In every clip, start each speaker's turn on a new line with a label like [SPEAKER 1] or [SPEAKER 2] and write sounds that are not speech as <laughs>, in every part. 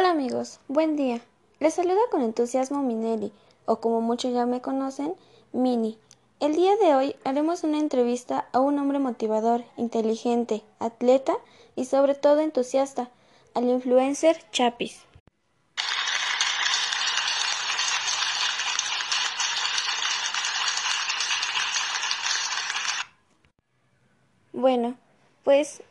[SPEAKER 1] Hola amigos, buen día. Les saluda con entusiasmo Minelli, o como muchos ya me conocen, Mini. El día de hoy haremos una entrevista a un hombre motivador, inteligente, atleta y sobre todo entusiasta, al influencer Chapis. Bueno, pues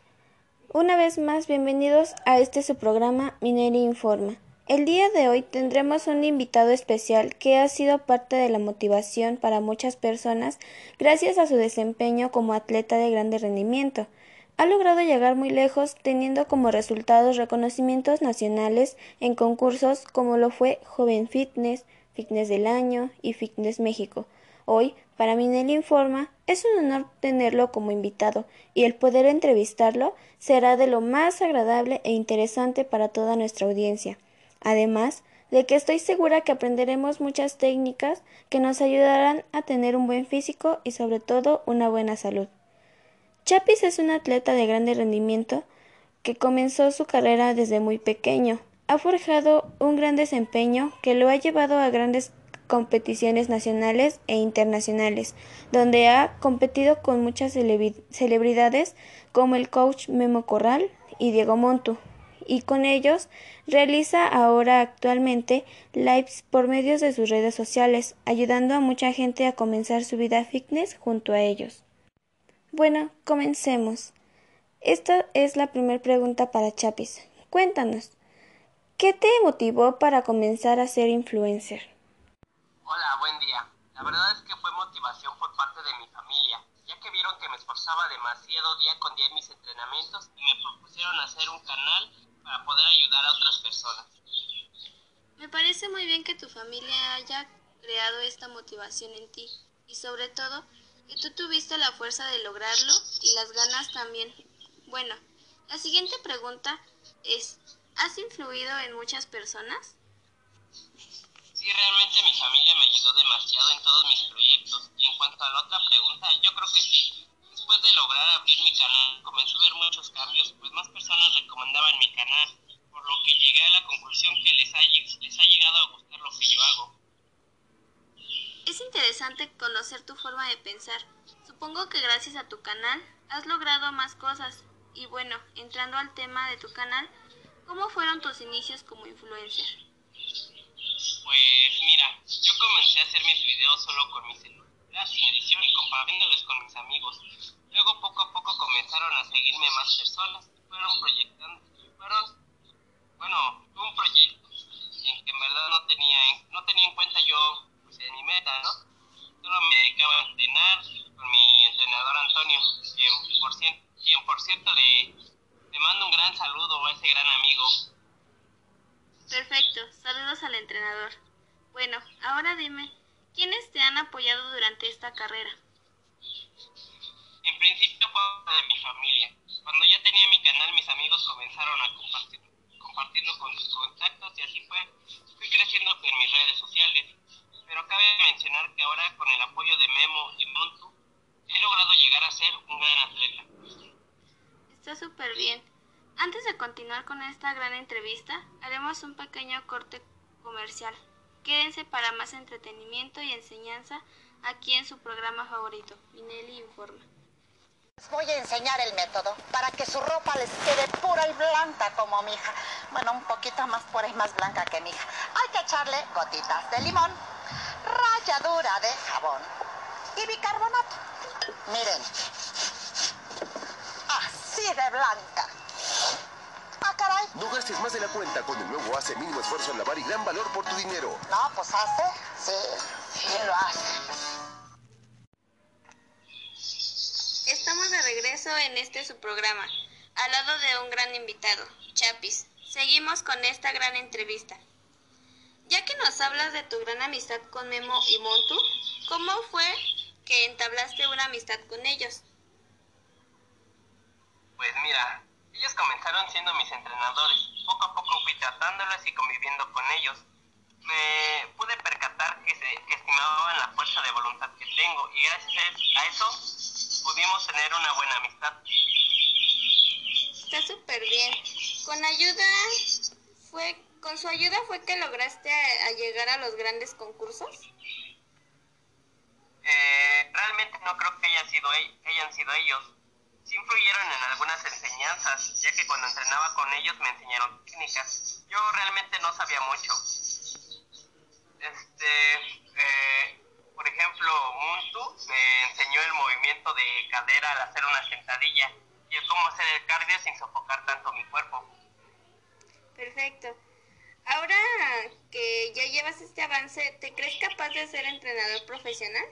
[SPEAKER 1] una vez más, bienvenidos a este su programa Mineri Informa. El día de hoy tendremos un invitado especial que ha sido parte de la motivación para muchas personas gracias a su desempeño como atleta de grande rendimiento. Ha logrado llegar muy lejos teniendo como resultados reconocimientos nacionales en concursos como lo fue Joven Fitness, Fitness del Año y Fitness México. Hoy, para Minel Informa, es un honor tenerlo como invitado y el poder entrevistarlo será de lo más agradable e interesante para toda nuestra audiencia. Además, de que estoy segura que aprenderemos muchas técnicas que nos ayudarán a tener un buen físico y sobre todo una buena salud. Chapis es un atleta de grande rendimiento que comenzó su carrera desde muy pequeño. Ha forjado un gran desempeño que lo ha llevado a grandes competiciones nacionales e internacionales, donde ha competido con muchas celebridades como el coach Memo Corral y Diego Montu, y con ellos realiza ahora actualmente lives por medios de sus redes sociales, ayudando a mucha gente a comenzar su vida fitness junto a ellos. Bueno, comencemos. Esta es la primera pregunta para Chapis. Cuéntanos, ¿qué te motivó para comenzar a ser influencer?
[SPEAKER 2] Hola, buen día. La verdad es que fue motivación por parte de mi familia, ya que vieron que me esforzaba demasiado día con día en mis entrenamientos y me propusieron hacer un canal para poder ayudar a otras personas.
[SPEAKER 1] Me parece muy bien que tu familia haya creado esta motivación en ti y sobre todo que tú tuviste la fuerza de lograrlo y las ganas también. Bueno, la siguiente pregunta es, ¿has influido en muchas personas?
[SPEAKER 2] Sí, realmente mi familia me ayudó demasiado en todos mis proyectos. Y en cuanto a la otra pregunta, yo creo que sí. Después de lograr abrir mi canal, comencé a ver muchos cambios, pues más personas recomendaban mi canal, por lo que llegué a la conclusión que les ha, les ha llegado a gustar lo que yo hago.
[SPEAKER 1] Es interesante conocer tu forma de pensar. Supongo que gracias a tu canal has logrado más cosas. Y bueno, entrando al tema de tu canal, ¿cómo fueron tus inicios como influencer?
[SPEAKER 2] Pues mira, yo comencé a hacer mis videos solo con mi celular sin edición y compartiéndolos con mis amigos. Luego poco a poco comenzaron a seguirme más personas fueron proyectando, fueron, bueno, un proyecto en que en verdad no tenía, no tenía en cuenta yo pues, en mi meta, ¿no? Solo me dedicaba a entrenar con mi entrenador Antonio, quien por, cierto, quien por cierto le, le mando un gran saludo a ese gran amigo
[SPEAKER 1] Perfecto, saludos al entrenador. Bueno, ahora dime, ¿quiénes te han apoyado durante esta carrera?
[SPEAKER 2] En principio fue de mi familia. Cuando ya tenía mi canal, mis amigos comenzaron a compartir, compartirlo con sus contactos y así fue. Fui creciendo en mis redes sociales. Pero cabe mencionar que ahora con el apoyo de Memo y Montu, he logrado llegar a ser un gran atleta.
[SPEAKER 1] Está súper bien. Antes de continuar con esta gran entrevista, haremos un pequeño corte comercial. Quédense para más entretenimiento y enseñanza aquí en su programa favorito, Minelli Informa.
[SPEAKER 3] Les voy a enseñar el método para que su ropa les quede pura y blanca como mi hija. Bueno, un poquito más pura y más blanca que mi hija. Hay que echarle gotitas de limón, ralladura de jabón y bicarbonato. Miren, así de blanca.
[SPEAKER 4] No gastes más de la cuenta con el nuevo hace mínimo esfuerzo en lavar y gran valor por tu dinero.
[SPEAKER 3] No, pues hace, sí, sí lo hace.
[SPEAKER 1] Estamos de regreso en este su programa, al lado de un gran invitado, Chapis. Seguimos con esta gran entrevista. Ya que nos hablas de tu gran amistad con Memo y Montu, ¿cómo fue que entablaste una amistad con ellos?
[SPEAKER 2] Pues mira, ellos comenzaron siendo mis entrenadores. Poco a poco fui tratándolos y conviviendo con ellos. Me pude percatar que, se, que estimaban la fuerza de voluntad que tengo y gracias a eso pudimos tener una buena amistad.
[SPEAKER 1] Está súper bien. Con ayuda fue ¿Con su ayuda fue que lograste a, llegar a los grandes concursos?
[SPEAKER 2] Eh, realmente no creo que, haya sido, e, que hayan sido ellos. Sí influyeron en algunas enseñanzas, ya que cuando entrenaba con ellos me enseñaron técnicas. Yo realmente no sabía mucho. Este, eh, por ejemplo, Muntu me enseñó el movimiento de cadera al hacer una sentadilla y el cómo hacer el cardio sin sofocar tanto mi cuerpo.
[SPEAKER 1] Perfecto. Ahora que ya llevas este avance, ¿te crees capaz de ser entrenador profesional?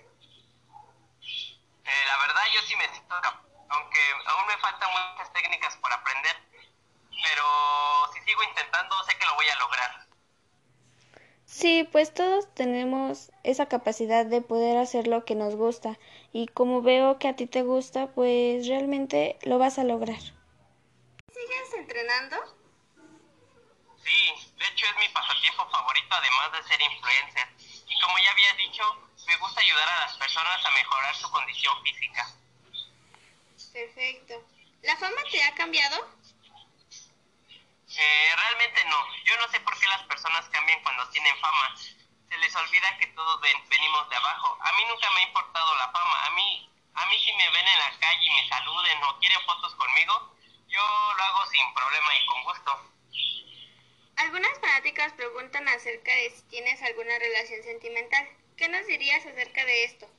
[SPEAKER 2] Eh, la verdad yo sí me siento capaz, aunque aún me faltan muchas técnicas por aprender, pero si sigo intentando sé que lo voy a lograr.
[SPEAKER 1] Sí, pues todos tenemos esa capacidad de poder hacer lo que nos gusta y como veo que a ti te gusta, pues realmente lo vas a lograr. ¿Sigues entrenando?
[SPEAKER 2] Sí, de hecho es mi pasatiempo favorito además de ser influencer. Y como ya había dicho, me gusta ayudar a las personas a mejorar su condición física.
[SPEAKER 1] Perfecto. ¿La fama te ha cambiado?
[SPEAKER 2] Eh, realmente no. Yo no sé por qué las personas cambian cuando tienen fama. Se les olvida que todos venimos de abajo. A mí nunca me ha importado la fama. A mí, a mí si me ven en la calle y me saluden o quieren fotos conmigo, yo lo hago sin problema y con gusto.
[SPEAKER 1] Algunas fanáticas preguntan acerca de si tienes alguna relación sentimental. ¿Qué nos dirías acerca de esto?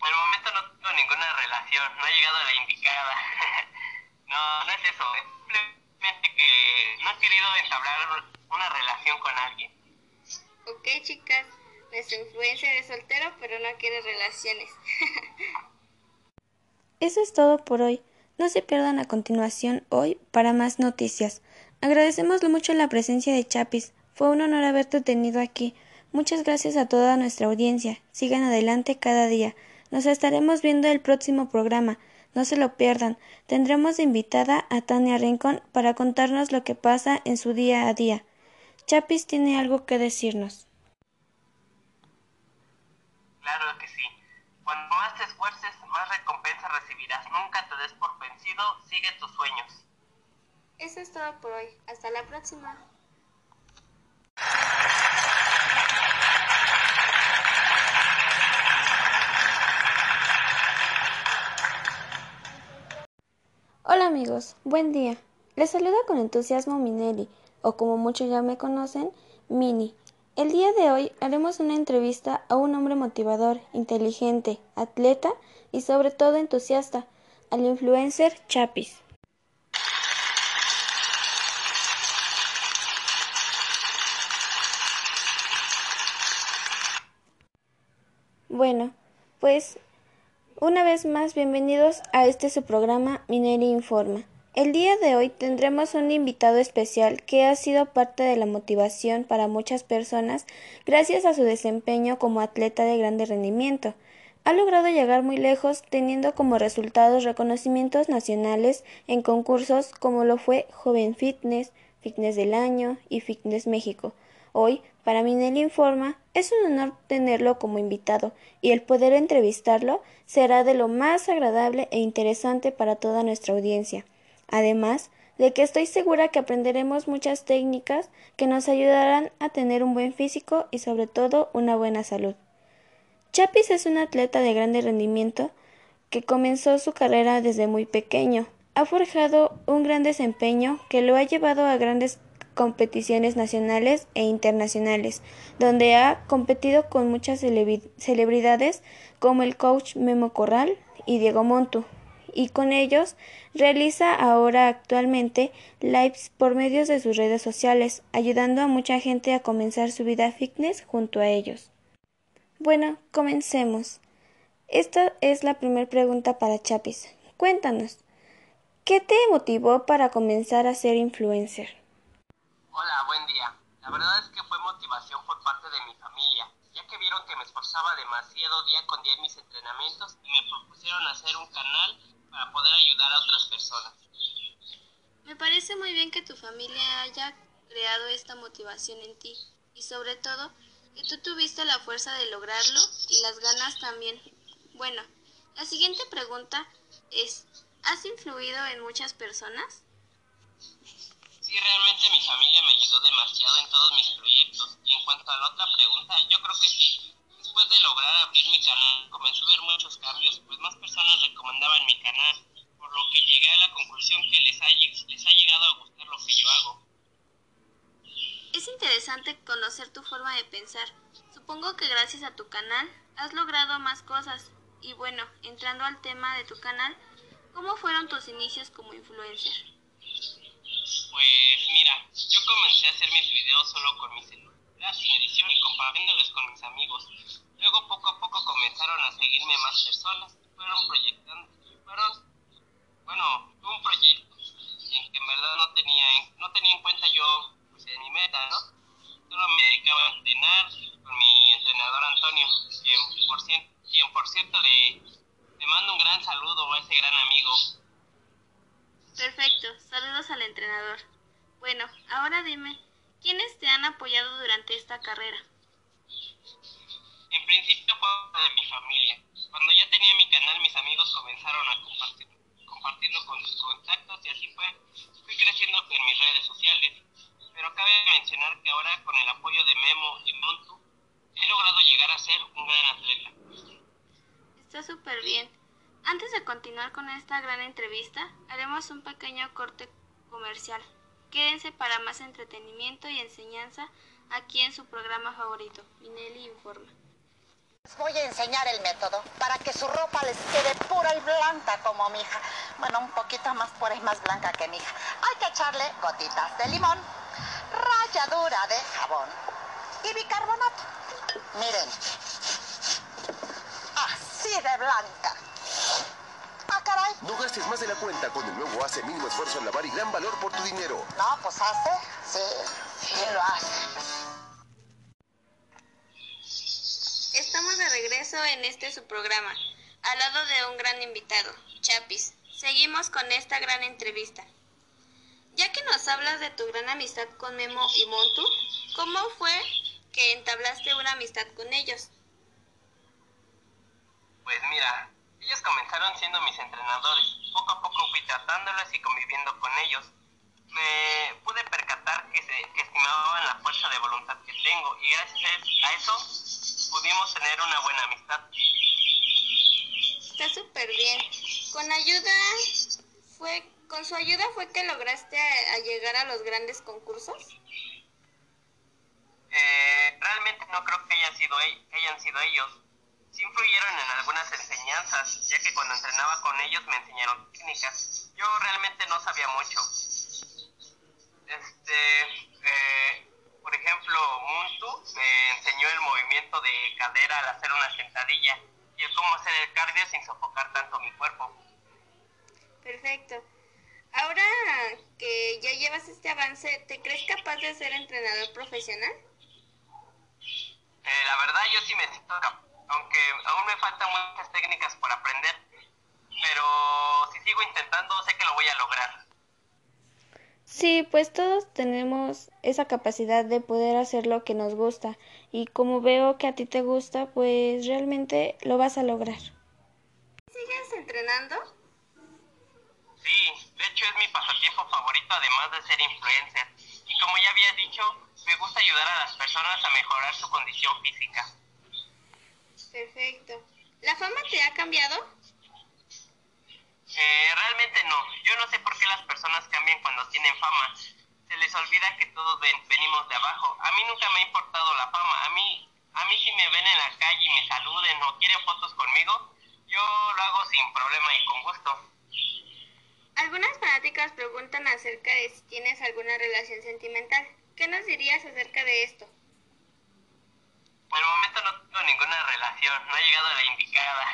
[SPEAKER 2] Por el momento no tengo ninguna relación, no ha llegado la indicada. <laughs> no, no es eso, simplemente que no he querido entablar una relación con alguien.
[SPEAKER 1] Ok, chicas, nuestra influencia es soltero, pero no quiere relaciones. <laughs> Eso es todo por hoy. No se pierdan a continuación hoy para más noticias. Agradecemos mucho la presencia de Chapis. Fue un honor haberte tenido aquí. Muchas gracias a toda nuestra audiencia. Sigan adelante cada día. Nos estaremos viendo el próximo programa. No se lo pierdan. Tendremos de invitada a Tania Rincón para contarnos lo que pasa en su día a día. Chapis tiene algo que decirnos.
[SPEAKER 2] Claro que sí. Cuando más te esfuerces, más recompensa recibirás. Nunca te des por vencido, sigue tus sueños.
[SPEAKER 1] Eso es todo por hoy. Hasta la próxima. Hola amigos, buen día. Les saluda con entusiasmo Minelli, o como muchos ya me conocen, Mini. El día de hoy haremos una entrevista a un hombre motivador, inteligente, atleta y sobre todo entusiasta, al influencer Chapis. Bueno, pues una vez más bienvenidos a este su programa Mineri Informa. El día de hoy tendremos un invitado especial que ha sido parte de la motivación para muchas personas gracias a su desempeño como atleta de grande rendimiento. Ha logrado llegar muy lejos teniendo como resultados reconocimientos nacionales en concursos como lo fue Joven Fitness, Fitness del Año y Fitness México. Hoy para Minel Informa es un honor tenerlo como invitado y el poder entrevistarlo será de lo más agradable e interesante para toda nuestra audiencia. Además de que estoy segura que aprenderemos muchas técnicas que nos ayudarán a tener un buen físico y sobre todo una buena salud. Chapis es un atleta de grande rendimiento que comenzó su carrera desde muy pequeño. Ha forjado un gran desempeño que lo ha llevado a grandes competiciones nacionales e internacionales, donde ha competido con muchas celebridades como el coach Memo Corral y Diego Montu, y con ellos realiza ahora actualmente lives por medios de sus redes sociales, ayudando a mucha gente a comenzar su vida fitness junto a ellos. Bueno, comencemos. Esta es la primera pregunta para Chapis. Cuéntanos, ¿qué te motivó para comenzar a ser influencer?
[SPEAKER 2] Hola, buen día. La verdad es que fue motivación por parte de mi familia, ya que vieron que me esforzaba demasiado día con día en mis entrenamientos y me propusieron hacer un canal para poder ayudar a otras personas.
[SPEAKER 1] Me parece muy bien que tu familia haya creado esta motivación en ti y sobre todo que tú tuviste la fuerza de lograrlo y las ganas también. Bueno, la siguiente pregunta es, ¿has influido en muchas personas?
[SPEAKER 2] Sí, realmente mi familia me ayudó demasiado en todos mis proyectos. Y en cuanto a la otra pregunta, yo creo que sí. Después de lograr abrir mi canal, comencé a ver muchos cambios, pues más personas recomendaban mi canal, por lo que llegué a la conclusión que les ha, les ha llegado a gustar lo que yo hago.
[SPEAKER 1] Es interesante conocer tu forma de pensar. Supongo que gracias a tu canal has logrado más cosas. Y bueno, entrando al tema de tu canal, ¿cómo fueron tus inicios como influencer?
[SPEAKER 2] Pues mira, yo comencé a hacer mis videos solo con mi celular, sin edición y compartiéndolos con mis amigos. Luego poco a poco comenzaron a seguirme más personas, fueron proyectando, fueron, bueno, un proyecto en que en verdad no tenía, no tenía en cuenta yo pues, en mi meta, ¿no? Solo me dedicaba a entrenar con mi entrenador Antonio, quien por, cierto, quien por cierto le, le mando un gran saludo a ese gran amigo.
[SPEAKER 1] Perfecto, saludos al entrenador. Bueno, ahora dime, ¿quiénes te han apoyado durante esta carrera?
[SPEAKER 2] En principio fue de mi familia. Cuando ya tenía mi canal, mis amigos comenzaron a compartir, compartirlo con sus contactos y así fue. Fui creciendo en mis redes sociales. Pero cabe mencionar que ahora con el apoyo de Memo y Montu, he logrado llegar a ser un gran atleta.
[SPEAKER 1] Está súper bien. Antes de continuar con esta gran entrevista, haremos un pequeño corte comercial. Quédense para más entretenimiento y enseñanza aquí en su programa favorito, Minelli Informa.
[SPEAKER 3] Les voy a enseñar el método para que su ropa les quede pura y blanca como mi hija. Bueno, un poquito más pura y más blanca que mi hija. Hay que echarle gotitas de limón, ralladura de jabón y bicarbonato. Miren, así de blanca.
[SPEAKER 4] No gastes más de la cuenta con el nuevo hace mínimo esfuerzo en lavar y gran valor por tu dinero.
[SPEAKER 3] No, pues hace, sí, sí lo hace.
[SPEAKER 1] Estamos de regreso en este su programa, al lado de un gran invitado, Chapis. Seguimos con esta gran entrevista. Ya que nos hablas de tu gran amistad con Memo y Montu, ¿cómo fue que entablaste una amistad con ellos?
[SPEAKER 2] Pues mira, ellos comenzaron siendo mis entrenadores. Poco a poco fui tratándolos y conviviendo con ellos. Me pude percatar que, se, que estimaban la fuerza de voluntad que tengo y gracias a eso pudimos tener una buena amistad.
[SPEAKER 1] Está súper bien. Con ayuda fue, con su ayuda fue que lograste a, a llegar a los grandes concursos.
[SPEAKER 2] Eh, realmente no creo que, haya sido, que hayan sido ellos. Influyeron en algunas enseñanzas, ya que cuando entrenaba con ellos me enseñaron técnicas. Yo realmente no sabía mucho. Este, eh, por ejemplo, Muntu me enseñó el movimiento de cadera al hacer una sentadilla y el cómo hacer el cardio sin sofocar tanto mi cuerpo.
[SPEAKER 1] Perfecto. Ahora que ya llevas este avance, ¿te crees capaz de ser entrenador profesional?
[SPEAKER 2] Eh, la verdad yo sí me siento capaz, aunque aún me faltan muchas técnicas por aprender, pero si sigo intentando sé que lo voy a lograr.
[SPEAKER 1] Sí, pues todos tenemos esa capacidad de poder hacer lo que nos gusta y como veo que a ti te gusta, pues realmente lo vas a lograr. ¿Sigues entrenando?
[SPEAKER 2] Sí, de hecho es mi pasatiempo favorito además de ser influencer. Y como ya había dicho, me gusta ayudar a las personas a mejorar su condición física.
[SPEAKER 1] Perfecto. ¿La fama te ha cambiado?
[SPEAKER 2] Eh, realmente no. Yo no sé por qué las personas cambian cuando tienen fama. Se les olvida que todos ven- venimos de abajo. A mí nunca me ha importado la fama. A mí, a mí si me ven en la calle y me saluden o quieren fotos conmigo, yo lo hago sin problema y con gusto.
[SPEAKER 1] Algunas fanáticas preguntan acerca de si tienes alguna relación sentimental. ¿Qué nos dirías acerca de esto?
[SPEAKER 2] Por el momento no tengo ninguna relación, no ha llegado la indicada.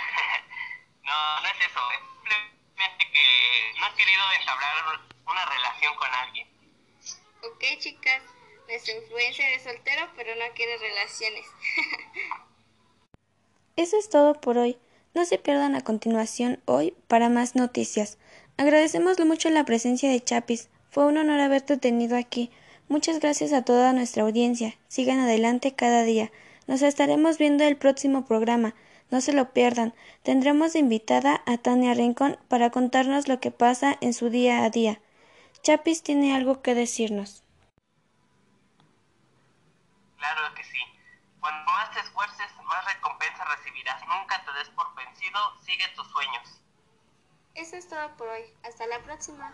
[SPEAKER 2] <laughs> no, no es eso, es simplemente que no he querido entablar una relación con alguien.
[SPEAKER 1] Ok, chicas, nuestro influencer es soltero, pero no quiere relaciones. <laughs> Eso es todo por hoy. No se pierdan a continuación hoy para más noticias. Agradecemos mucho la presencia de Chapis. Fue un honor haberte tenido aquí. Muchas gracias a toda nuestra audiencia. Sigan adelante cada día. Nos estaremos viendo el próximo programa. No se lo pierdan. Tendremos de invitada a Tania Rincón para contarnos lo que pasa en su día a día. Chapis tiene algo que decirnos. Claro que sí.
[SPEAKER 2] Cuando más te esfuerces, más recompensa recibirás. Nunca te des por vencido. Sigue tus sueños.
[SPEAKER 5] Eso es todo por hoy. Hasta la próxima.